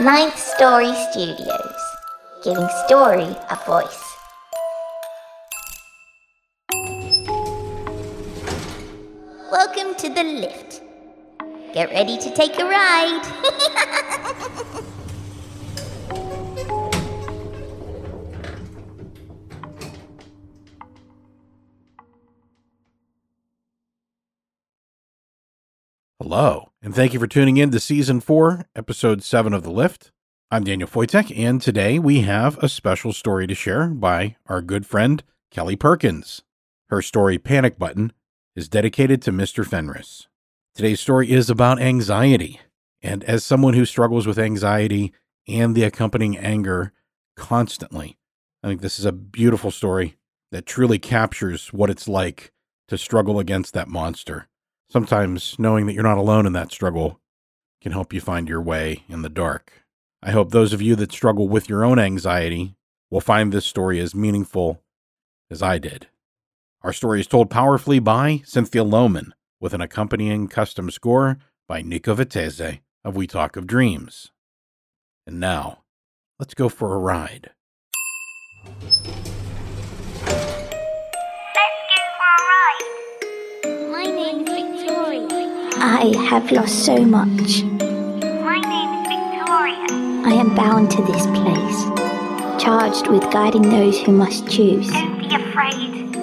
Ninth Story Studios, giving story a voice. Welcome to the lift. Get ready to take a ride. Hello, and thank you for tuning in to Season 4, Episode 7 of The Lift. I'm Daniel Foytek, and today we have a special story to share by our good friend, Kelli Perkins. Her story, Panic Button, is dedicated to Mr. Fenris. Today's story is about anxiety, and as someone who struggles with anxiety and the accompanying anger constantly, I think this is a beautiful story that truly captures what it's like to struggle against that monster sometimes knowing that you're not alone in that struggle can help you find your way in the dark. I hope those of you that struggle with your own anxiety will find this story as meaningful as I did. Our story is told powerfully by Cynthia Lohman, with an accompanying custom score by Nico Vitese of We Talk of Dreams. And now, let's go for a ride. I have lost so much. My name is Victoria. I am bound to this place, charged with guiding those who must choose. Don't be afraid.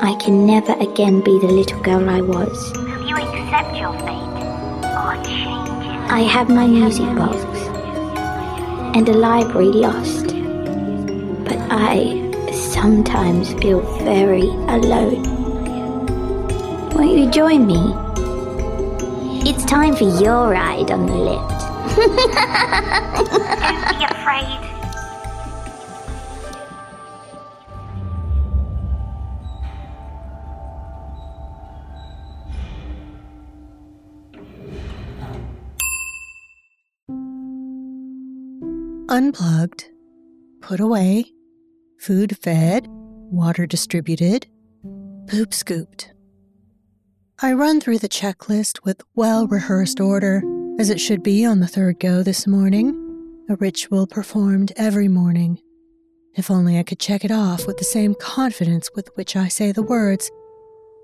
I can never again be the little girl I was. Will you accept your fate or change it? I have my music box and a library lost. But I sometimes feel very alone. Won't you join me? It's time for your ride on the lift. Don't be afraid. Unplugged, put away, food fed, water distributed, poop scooped. I run through the checklist with well rehearsed order, as it should be on the third go this morning, a ritual performed every morning. If only I could check it off with the same confidence with which I say the words,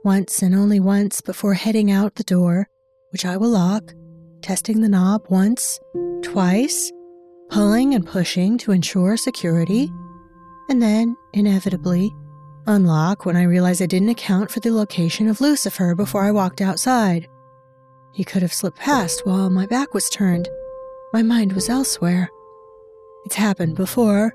once and only once before heading out the door, which I will lock, testing the knob once, twice, pulling and pushing to ensure security, and then, inevitably, unlock when I realize I didn't account for the location of Lucifer before I walked outside. He could have slipped past while my back was turned. My mind was elsewhere. It's happened before.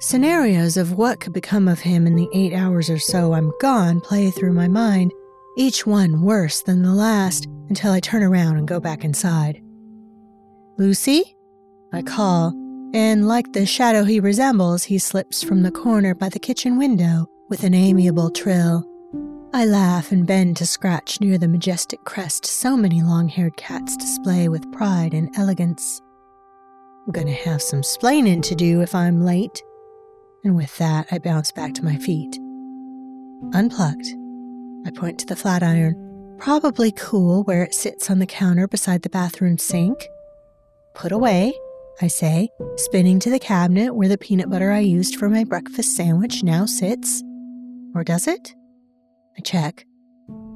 Scenarios of what could become of him in the eight hours or so I'm gone play through my mind, each one worse than the last, until I turn around and go back inside. Lucy? I call, and like the shadow he resembles, he slips from the corner by the kitchen window with an amiable trill. I laugh and bend to scratch near the majestic crest so many long haired cats display with pride and elegance. I'm gonna have some splaining to do if I'm late. And with that, I bounce back to my feet. Unplugged. I point to the flat iron, probably cool where it sits on the counter beside the bathroom sink. Put away, I say, spinning to the cabinet where the peanut butter I used for my breakfast sandwich now sits. Or does it? I check.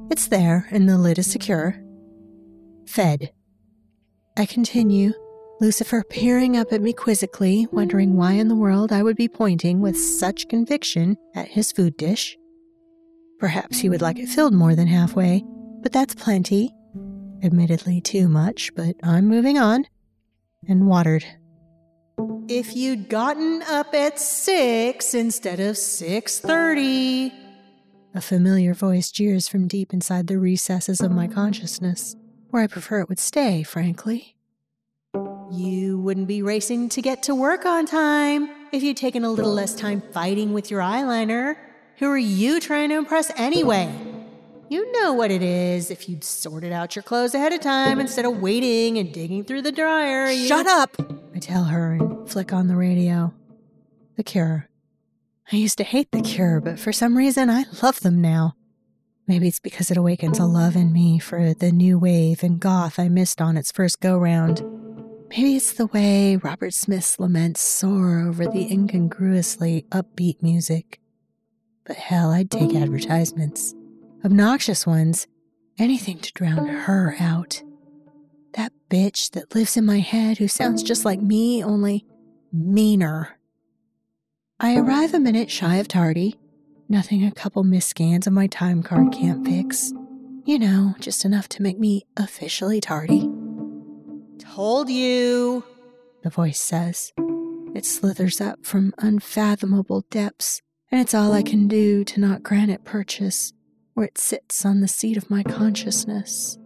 It's there, and the lid is secure. Fed. I continue, Lucifer peering up at me quizzically, wondering why in the world I would be pointing with such conviction at his food dish. Perhaps he would like it filled more than halfway, but that's plenty. Admittedly, too much, but I'm moving on. And watered. If you'd gotten up at 6 instead of 6:30. A familiar voice jeers from deep inside the recesses of my consciousness, where I prefer it would stay, frankly. You wouldn't be racing to get to work on time if you'd taken a little less time fighting with your eyeliner. Who are you trying to impress anyway? You know what it is if you'd sorted out your clothes ahead of time instead of waiting and digging through the dryer. Shut up! I tell her and flick on the radio. The Cure. I used to hate The Cure, but for some reason I love them now. Maybe it's because it awakens a love in me for the new wave and goth I missed on its first go round. Maybe it's the way Robert Smith's laments soar over the incongruously upbeat music. But hell, I'd take advertisements. Obnoxious ones. Anything to drown her out. That bitch that lives in my head who sounds just like me, only meaner. I oh. arrive a minute shy of tardy. Nothing a couple misscans of my time card can't fix. You know, just enough to make me officially tardy. Told you, the voice says. It slithers up from unfathomable depths, and it's all I can do to not grant it purchase, where it sits on the seat of my consciousness.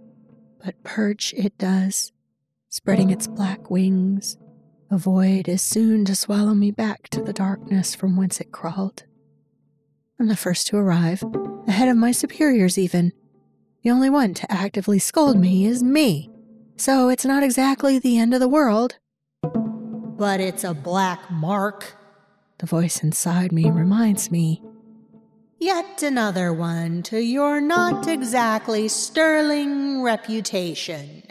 But perch it does, spreading its black wings. A void is soon to swallow me back to the darkness from whence it crawled. I'm the first to arrive, ahead of my superiors, even. The only one to actively scold me is me so it's not exactly the end of the world. But it's a black mark, the voice inside me reminds me. Yet another one to your not exactly sterling reputation.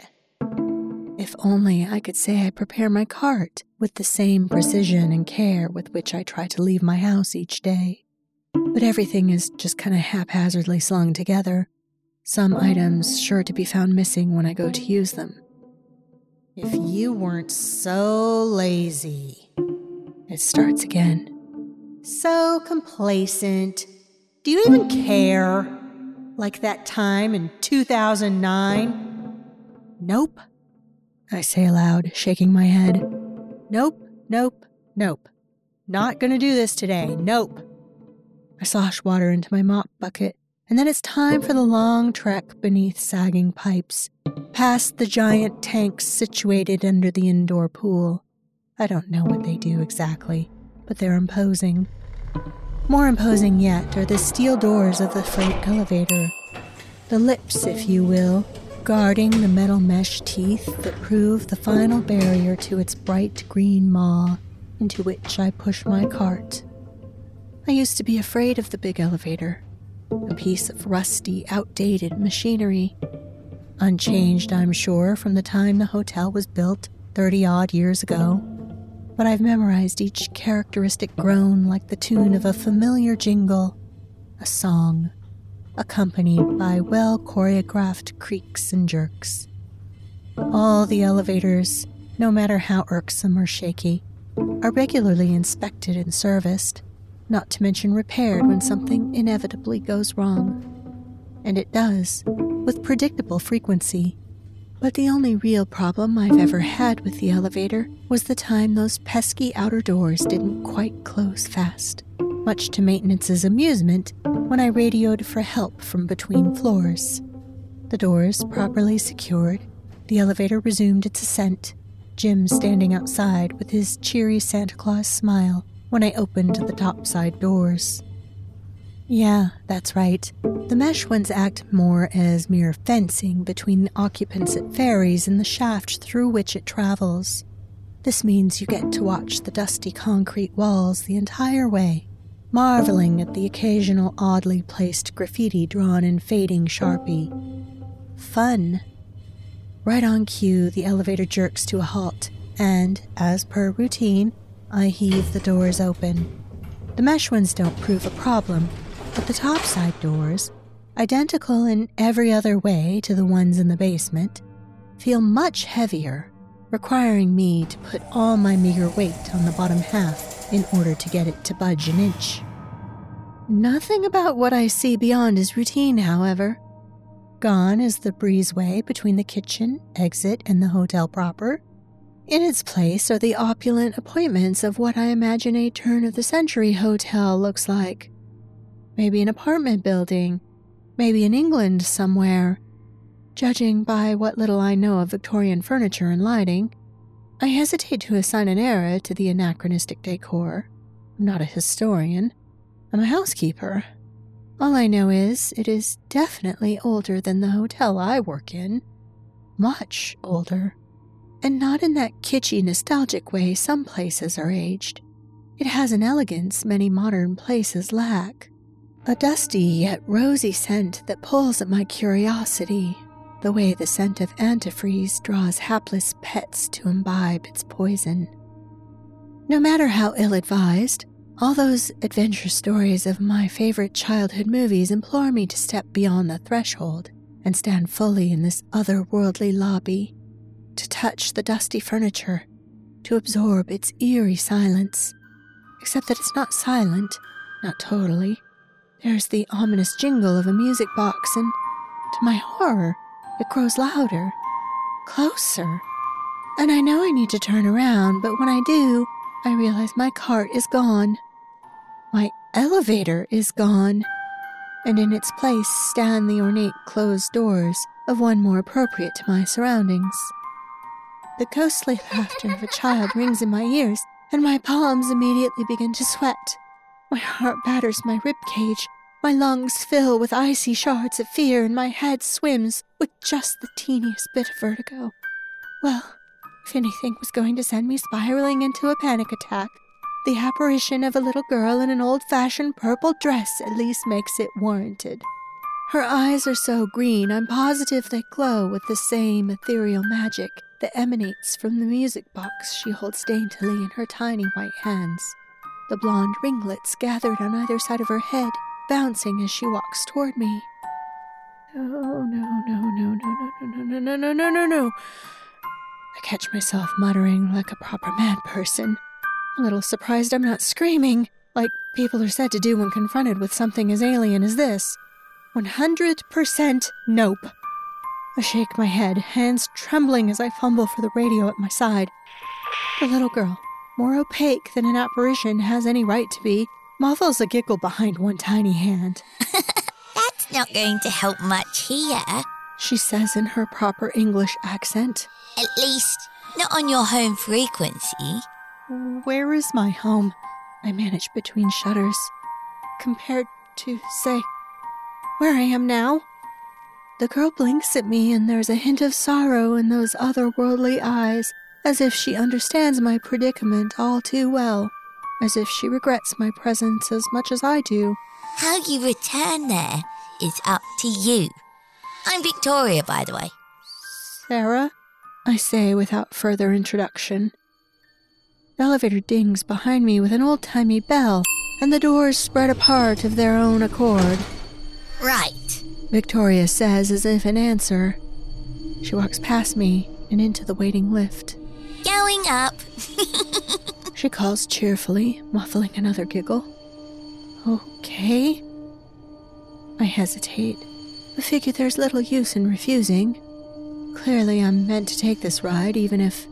If only I could say I prepare my cart with the same precision and care with which I try to leave my house each day. But everything is just kind of haphazardly slung together, some items sure to be found missing when I go to use them. If you weren't so lazy. It starts again. So complacent. Do you even care? Like that time in 2009? Nope. I say aloud, shaking my head. Nope, nope, nope. Not gonna do this today. Nope. I slosh water into my mop bucket and then it's time for the long trek beneath sagging pipes, past the giant tanks situated under the indoor pool. I don't know what they do exactly, but they're imposing. More imposing yet are the steel doors of the freight elevator. The lips, if you will, guarding the metal mesh teeth that prove the final barrier to its bright green maw, into which I push my cart. I used to be afraid of the big elevator a piece of rusty, outdated machinery. Unchanged, I'm sure, from the time the hotel was built 30 odd years ago. But I've memorized each characteristic groan like the tune of a familiar jingle, a song, accompanied by well choreographed creaks and jerks. All the elevators, no matter how irksome or shaky, are regularly inspected and serviced not to mention repaired when something inevitably goes wrong. And it does, with predictable frequency. But the only real problem I've ever had with the elevator was the time those pesky outer doors didn't quite close fast, much to maintenance's amusement when I radioed for help from between floors. The doors properly secured, the elevator resumed its ascent, Jim standing outside with his cheery Santa Claus smile when I opened the topside doors. Yeah, that's right. The mesh ones act more as mere fencing between the occupants it ferries and the shaft through which it travels. This means you get to watch the dusty concrete walls the entire way, marveling at the occasional oddly placed graffiti drawn in fading Sharpie. Fun. Right on cue, the elevator jerks to a halt, and, as per routine, I heave the doors open. The mesh ones don't prove a problem, but the topside doors, identical in every other way to the ones in the basement, feel much heavier, requiring me to put all my meager weight on the bottom half in order to get it to budge an inch. Nothing about what I see beyond is routine, however. Gone is the breezeway between the kitchen, exit, and the hotel proper. In its place are the opulent appointments of what I imagine a turn of the century hotel looks like. Maybe an apartment building, maybe in England somewhere. Judging by what little I know of Victorian furniture and lighting, I hesitate to assign an era to the anachronistic decor. I'm not a historian, I'm a housekeeper. All I know is it is definitely older than the hotel I work in. Much older and not in that kitschy, nostalgic way some places are aged. It has an elegance many modern places lack. A dusty yet rosy scent that pulls at my curiosity, the way the scent of antifreeze draws hapless pets to imbibe its poison. No matter how ill advised, all those adventure stories of my favorite childhood movies implore me to step beyond the threshold and stand fully in this otherworldly lobby, to touch the dusty furniture, to absorb its eerie silence. Except that it's not silent, not totally. There's the ominous jingle of a music box, and to my horror, it grows louder, closer. And I know I need to turn around, but when I do, I realize my cart is gone. My elevator is gone. And in its place stand the ornate closed doors of one more appropriate to my surroundings. The ghostly laughter of a child rings in my ears, and my palms immediately begin to sweat. My heart batters my rib cage, my lungs fill with icy shards of fear, and my head swims with just the teeniest bit of vertigo. Well, if anything was going to send me spiraling into a panic attack, the apparition of a little girl in an old fashioned purple dress at least makes it warranted. Her eyes are so green, I'm positive they glow with the same ethereal magic that emanates from the music box she holds daintily in her tiny white hands. The blonde ringlets gathered on either side of her head, bouncing as she walks toward me. No, no, no, no, no, no, no, no, no, no, no, no, no. I catch myself muttering like a proper mad person. A little surprised I'm not screaming, like people are said to do when confronted with something as alien as this. 100% nope. I shake my head, hands trembling as I fumble for the radio at my side. The little girl, more opaque than an apparition has any right to be, muffles a giggle behind one tiny hand. That's not going to help much here. She says in her proper English accent. At least, not on your home frequency. Where is my home? I manage between shudders. Compared to, say, where I am now? The girl blinks at me, and there's a hint of sorrow in those otherworldly eyes, as if she understands my predicament all too well, as if she regrets my presence as much as I do. How you return there is up to you. I'm Victoria, by the way. Sarah? I say without further introduction. The elevator dings behind me with an old timey bell, and the doors spread apart of their own accord. Right. Victoria says as if in answer. She walks past me and into the waiting lift. Going up. She calls cheerfully, muffling another giggle. Okay. I hesitate, but figure there's little use in refusing. Clearly, I'm meant to take this ride, even if.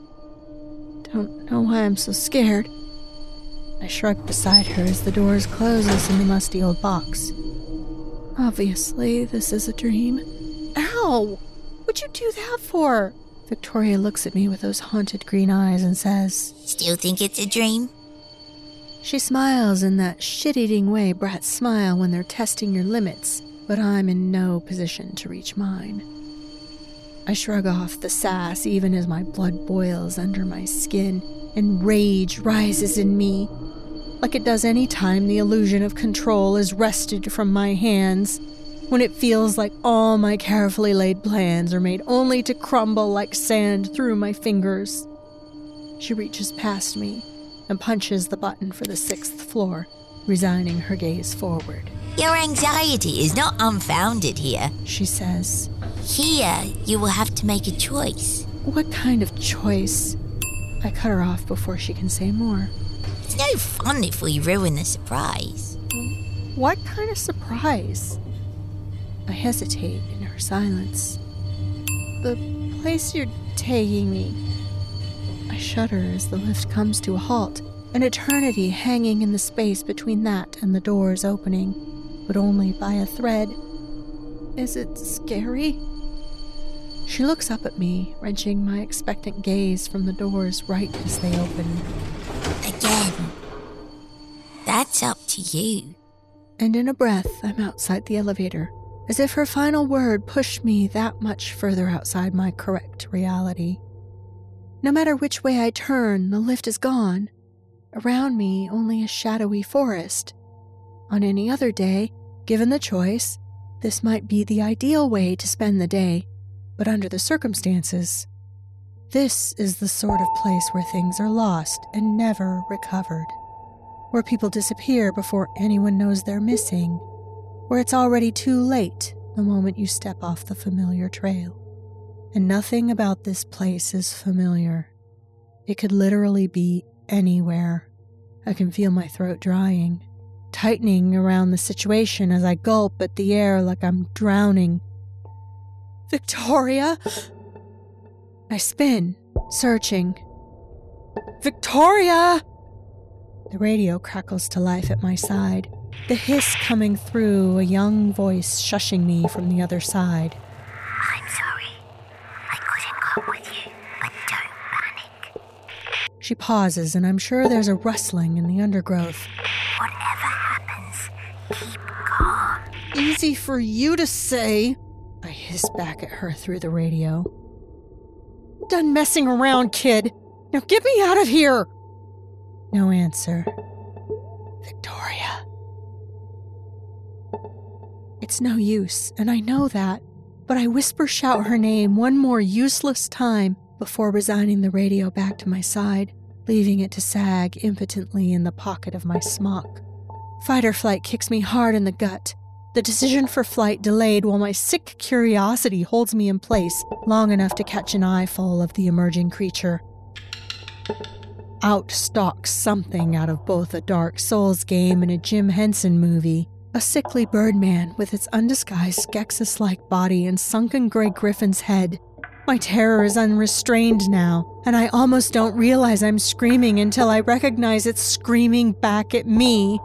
Don't know why I'm so scared. I shrug beside her as the doors closes in the musty old box. Obviously, this is a dream. Ow! What'd you do that for? Victoria looks at me with those haunted green eyes and says, Still think it's a dream? She smiles in that shit eating way brats smile when they're testing your limits, but I'm in no position to reach mine. I shrug off the sass even as my blood boils under my skin and rage rises in me, like it does any time the illusion of control is wrested from my hands, when it feels like all my carefully laid plans are made only to crumble like sand through my fingers. She reaches past me and punches the button for the sixth floor, resigning her gaze forward. Your anxiety is not unfounded here. She says, Here, you will have to make a choice. What kind of choice? I cut her off before she can say more. It's no fun if we ruin the surprise. What kind of surprise? I hesitate in her silence. The place you're taking me. I shudder as the lift comes to a halt, an eternity hanging in the space between that and the doors opening, but only by a thread. Is it scary? She looks up at me, wrenching my expectant gaze from the doors right as they open. Again. That's up to you. And in a breath, I'm outside the elevator, as if her final word pushed me that much further outside my correct reality. No matter which way I turn, the lift is gone. Around me, only a shadowy forest. On any other day, given the choice, this might be the ideal way to spend the day. But under the circumstances, this is the sort of place where things are lost and never recovered, where people disappear before anyone knows they're missing, where it's already too late the moment you step off the familiar trail. And nothing about this place is familiar. It could literally be anywhere. I can feel my throat drying, tightening around the situation as I gulp at the air like I'm drowning. Victoria! I spin, searching. Victoria! The radio crackles to life at my side, the hiss coming through a young voice shushing me from the other side. I'm sorry. I couldn't come with you, but don't panic. She pauses, and I'm sure there's a rustling in the undergrowth. Whatever happens, keep calm. Easy for you to say, I hiss back at her through the radio. Done messing around, kid. Now get me out of here. No answer. It's no use, and I know that, but I whisper shout her name one more useless time before resigning the radio back to my side, leaving it to sag impotently in the pocket of my smock. Fight or flight kicks me hard in the gut. The decision for flight delayed while my sick curiosity holds me in place long enough to catch an eyeful of the emerging creature. Out stalks something out of both a Dark Souls game and a Jim Henson movie. A sickly birdman with its undisguised Skeksis like body and sunken gray griffin's head. My terror is unrestrained now, and I almost don't realize I'm screaming until I recognize it's screaming back at me.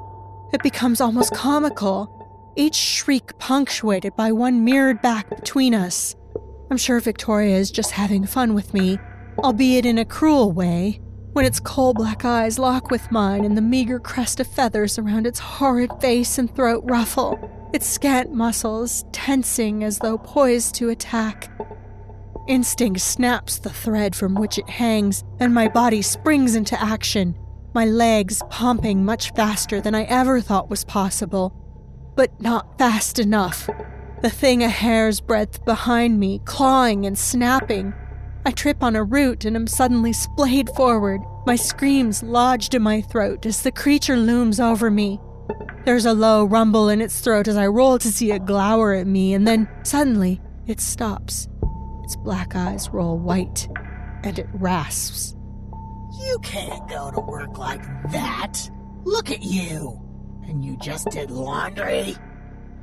It becomes almost comical, each shriek punctuated by one mirrored back between us. I'm sure Victoria is just having fun with me, albeit in a cruel way, when its coal black eyes lock with mine and the meager crest of feathers around its horrid face and throat ruffle, its scant muscles tensing as though poised to attack. Instinct snaps the thread from which it hangs, and my body springs into action, my legs pumping much faster than I ever thought was possible. But not fast enough. The thing a hair's breadth behind me, clawing and snapping. I trip on a root and am suddenly splayed forward, my screams lodged in my throat as the creature looms over me. There's a low rumble in its throat as I roll to see it glower at me, and then suddenly it stops. Its black eyes roll white, and it rasps. You can't go to work like that. Look at you. And you just did laundry?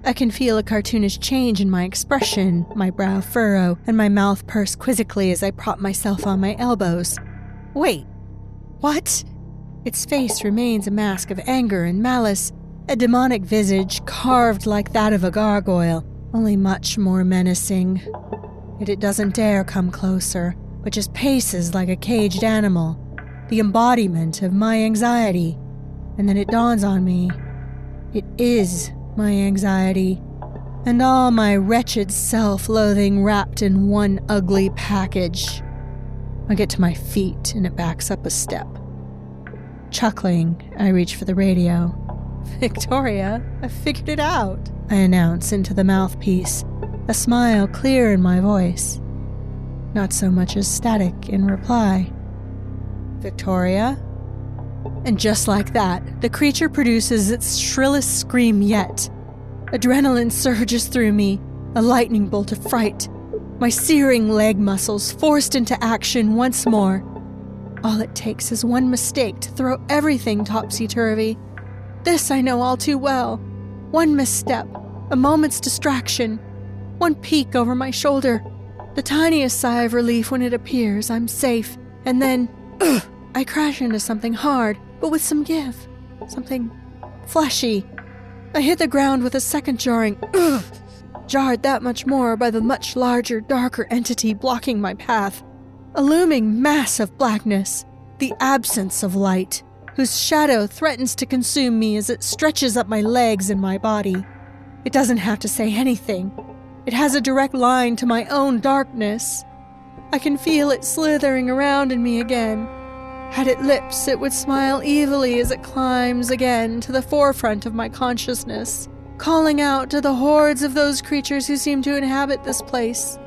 I can feel a cartoonish change in my expression, my brow furrow, and my mouth purse quizzically as I prop myself on my elbows. Wait, what? Its face remains a mask of anger and malice, a demonic visage carved like that of a gargoyle, only much more menacing. Yet it doesn't dare come closer, but just paces like a caged animal, the embodiment of my anxiety. And then it dawns on me it is my anxiety, and all my wretched self loathing wrapped in one ugly package. I get to my feet and it backs up a step. Chuckling, I reach for the radio. Victoria, I figured it out, I announce into the mouthpiece, a smile clear in my voice. Not so much as static in reply. Victoria? And just like that, the creature produces its shrillest scream yet. Adrenaline surges through me, a lightning bolt of fright. My searing leg muscles forced into action once more. All it takes is one mistake to throw everything topsy turvy. This I know all too well. One misstep, a moment's distraction, one peek over my shoulder, the tiniest sigh of relief when it appears I'm safe, and then, ugh, I crash into something hard, but with some give, something fleshy. I hit the ground with a second jarring ugh, jarred that much more by the much larger, darker entity blocking my path. A looming mass of blackness, the absence of light, whose shadow threatens to consume me as it stretches up my legs and my body. It doesn't have to say anything. It has a direct line to my own darkness. I can feel it slithering around in me again. Had it lips, it would smile evilly as it climbs again to the forefront of my consciousness, calling out to the hordes of those creatures who seem to inhabit this place.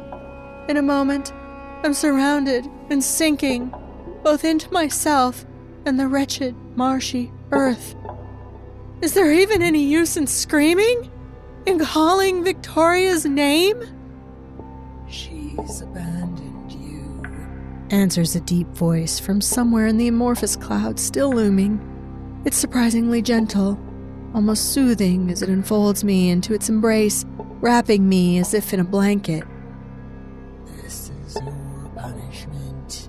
In a moment, I'm surrounded and sinking, both into myself and the wretched, marshy earth. Is there even any use in screaming? In calling Victoria's name? She's. Answers a deep voice from somewhere in the amorphous cloud still looming. It's surprisingly gentle, almost soothing as it enfolds me into its embrace, wrapping me as if in a blanket. This is your punishment.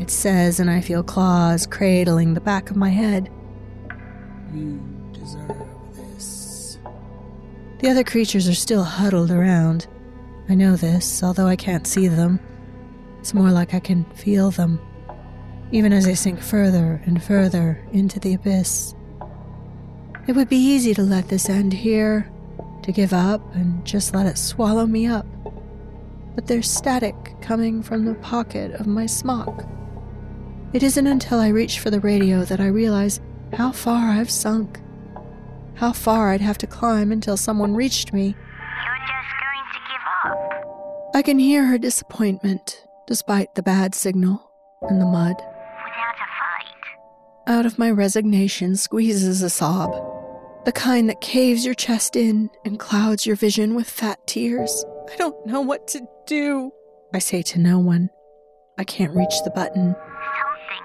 It says, and I feel claws cradling the back of my head. You deserve this. The other creatures are still huddled around. I know this, although I can't see them. It's more like I can feel them, even as I sink further and further into the abyss. It would be easy to let this end here, to give up and just let it swallow me up. But there's static coming from the pocket of my smock. It isn't until I reach for the radio that I realize how far I've sunk. How far I'd have to climb until someone reached me. You're just going to give up I can hear her disappointment, despite the bad signal and the mud. without a fight. Out of my resignation squeezes a sob, the kind that caves your chest in and clouds your vision with fat tears. I don't know what to do. I say to no one. I can't reach the button. Something.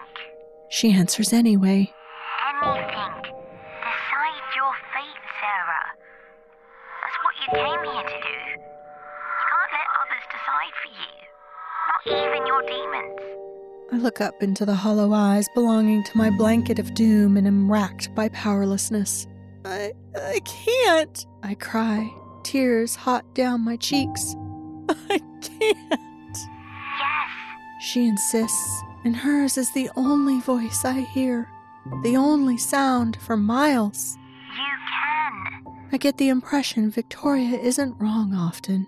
She answers anyway. Anything. Decide your fate, Sarah. That's what you came here to do. You can't let others decide for you. Not even your demons. I look up into the hollow eyes belonging to my blanket of doom and am racked by powerlessness. I I can't. I cry, tears hot down my cheeks. I can't. Yes. She insists, and hers is the only voice I hear, the only sound for miles. You can. I get the impression Victoria isn't wrong often.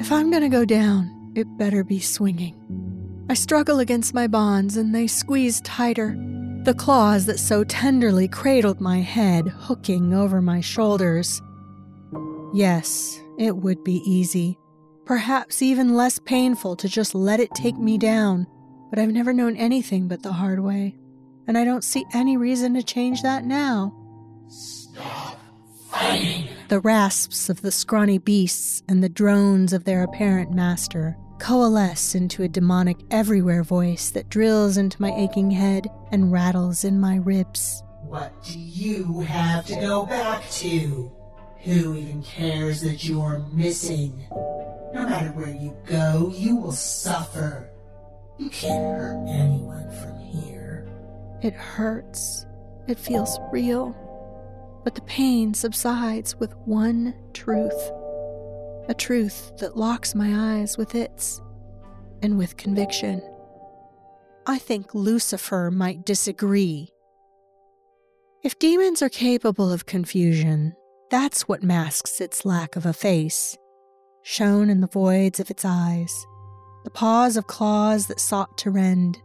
If I'm gonna go down, it better be swinging. I struggle against my bonds and they squeeze tighter, the claws that so tenderly cradled my head hooking over my shoulders. Yes, it would be easy, perhaps even less painful to just let it take me down, but I've never known anything but the hard way, and I don't see any reason to change that now. Stop fighting! The rasps of the scrawny beasts and the drones of their apparent master coalesce into a demonic everywhere voice that drills into my aching head and rattles in my ribs. What do you have to go back to? Who even cares that you're missing? No matter where you go, you will suffer. You can't hurt anyone from here. It hurts. It feels real. But the pain subsides with one truth a truth that locks my eyes with its and with conviction. I think Lucifer might disagree. If demons are capable of confusion, that's what masks its lack of a face, shown in the voids of its eyes, the paws of claws that sought to rend.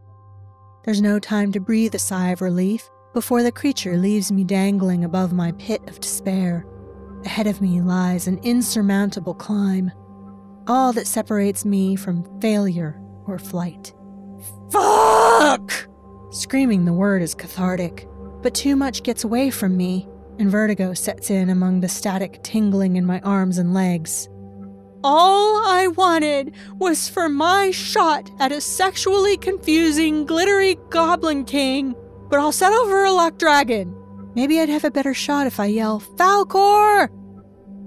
There's no time to breathe a sigh of relief before the creature leaves me dangling above my pit of despair. Ahead of me lies an insurmountable climb, all that separates me from failure or flight. Fuck! Screaming the word is cathartic, but too much gets away from me, and vertigo sets in among the static tingling in my arms and legs. All I wanted was for my shot at a sexually confusing, glittery goblin king, but I'll settle for a luck dragon. Maybe I'd have a better shot if I yell, Falkor!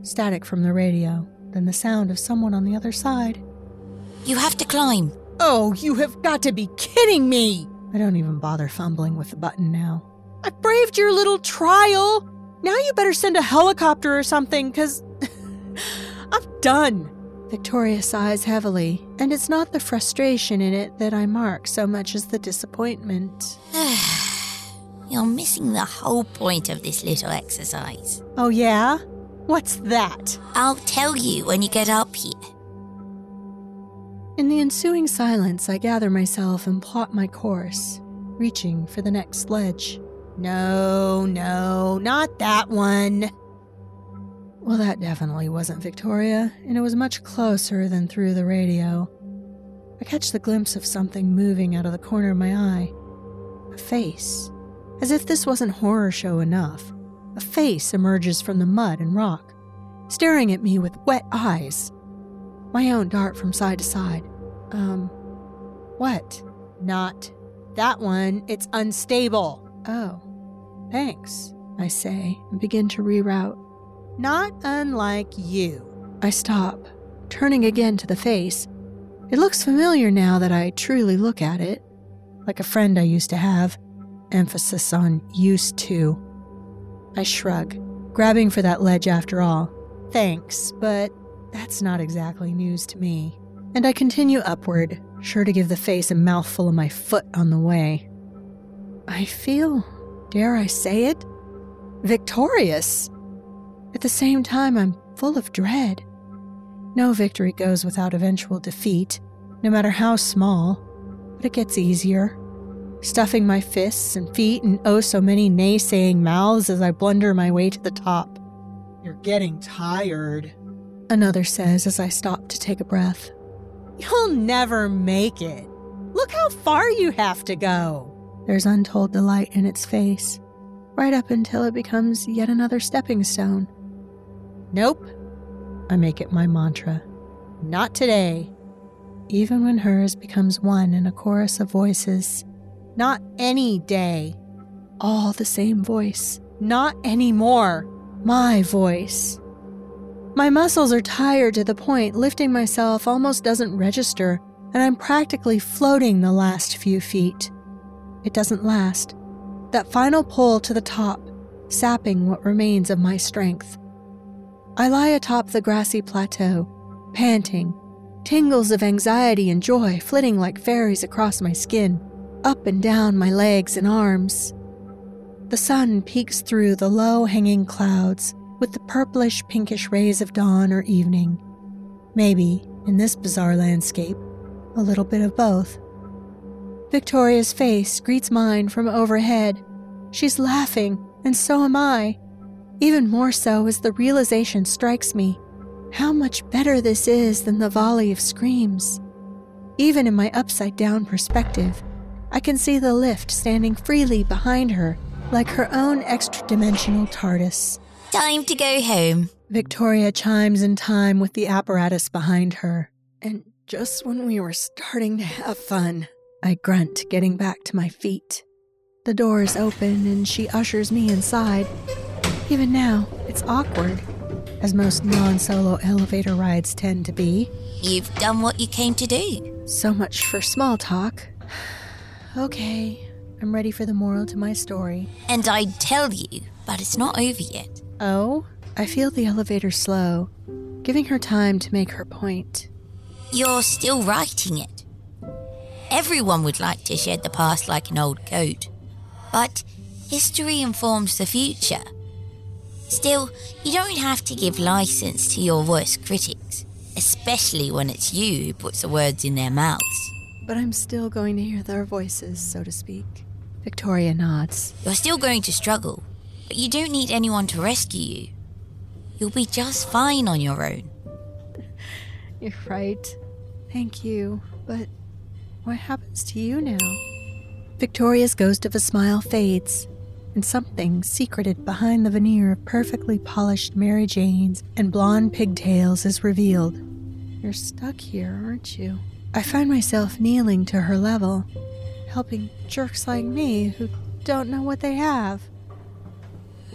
Static from the radio, then the sound of someone on the other side. You have to climb. Oh, you have got to be kidding me! I don't even bother fumbling with the button now. I braved your little trial! Now you better send a helicopter or something, because I'm done. Victoria sighs heavily, and it's not the frustration in it that I mark so much as the disappointment. You're missing the whole point of this little exercise. Oh, yeah? What's that? I'll tell you when you get up here. In the ensuing silence, I gather myself and plot my course, reaching for the next ledge. No, no, not that one. Well, that definitely wasn't Victoria, and it was much closer than through the radio. I catch the glimpse of something moving out of the corner of my eye. A face. As if this wasn't horror show enough, a face emerges from the mud and rock, staring at me with wet eyes. My own dart from side to side. Um, what? Not that one. It's unstable. Oh, thanks, I say and begin to reroute. Not unlike you. I stop, turning again to the face. It looks familiar now that I truly look at it, like a friend I used to have. Emphasis on used to. I shrug, grabbing for that ledge after all. Thanks, but that's not exactly news to me. And I continue upward, sure to give the face a mouthful of my foot on the way. I feel, dare I say it, victorious. At the same time, I'm full of dread. No victory goes without eventual defeat, no matter how small, but it gets easier. Stuffing my fists and feet and oh so many naysaying mouths as I blunder my way to the top. You're getting tired. Another says as I stop to take a breath. You'll never make it. Look how far you have to go. There's untold delight in its face, right up until it becomes yet another stepping stone. Nope. I make it my mantra. Not today. Even when hers becomes one in a chorus of voices. Not any day. All the same voice. Not anymore. My voice. My muscles are tired to the point lifting myself almost doesn't register, and I'm practically floating the last few feet. It doesn't last. That final pull to the top, sapping what remains of my strength. I lie atop the grassy plateau, panting, tingles of anxiety and joy flitting like fairies across my skin, up and down my legs and arms. The sun peeks through the low hanging clouds with the purplish pinkish rays of dawn or evening. Maybe, in this bizarre landscape, a little bit of both. Victoria's face greets mine from overhead. She's laughing, and so am I. Even more so as the realization strikes me how much better this is than the volley of screams. Even in my upside down perspective, I can see the lift standing freely behind her like her own extra dimensional TARDIS. Time to go home. Victoria chimes in time with the apparatus behind her. And just when we were starting to have fun, I grunt, getting back to my feet. The door is open and she ushers me inside. Even now, it's awkward, as most non solo elevator rides tend to be. You've done what you came to do. So much for small talk. Okay, I'm ready for the moral to my story. And I'd tell you, but it's not over yet. Oh, I feel the elevator slow, giving her time to make her point. You're still writing it. Everyone would like to shed the past like an old coat. But history informs the future. Still, you don't have to give license to your worst critics, especially when it's you who puts the words in their mouths. But I'm still going to hear their voices, so to speak. Victoria nods. You're still going to struggle, but you don't need anyone to rescue you. You'll be just fine on your own. You're right. Thank you. But what happens to you now? Victoria's ghost of a smile fades, and something secreted behind the veneer of perfectly polished Mary Janes and blonde pigtails is revealed. You're stuck here, aren't you? I find myself kneeling to her level, helping jerks like me who don't know what they have.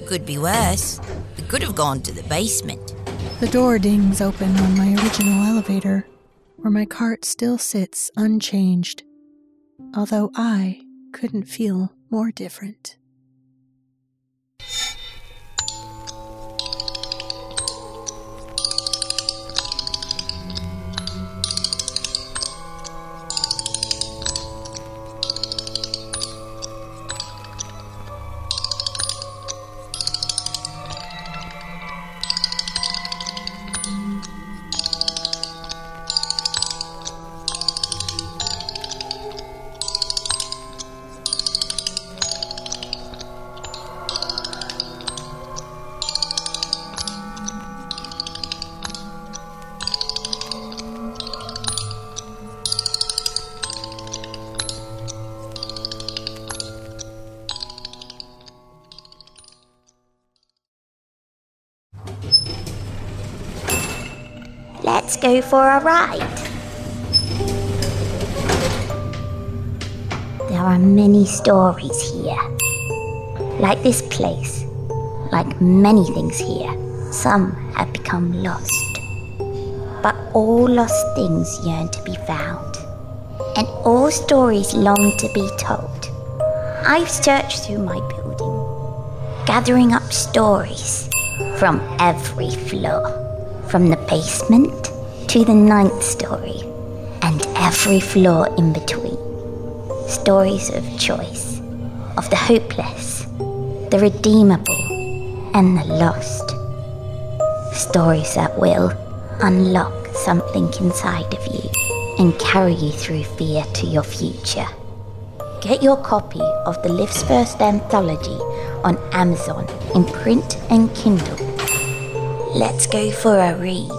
Could be worse. We could have gone to the basement. The door dings open on my original elevator, where my cart still sits unchanged, although I couldn't feel more different. Go for a ride. There are many stories here. Like this place, like many things here, some have become lost. But all lost things yearn to be found, and all stories long to be told. I've searched through my building, gathering up stories from every floor, from the basement to the ninth story, and every floor in between. Stories of choice, of the hopeless, the redeemable, and the lost. Stories that will unlock something inside of you and carry you through fear to your future. Get your copy of the Lift's First Anthology on Amazon in print and Kindle. Let's go for a read.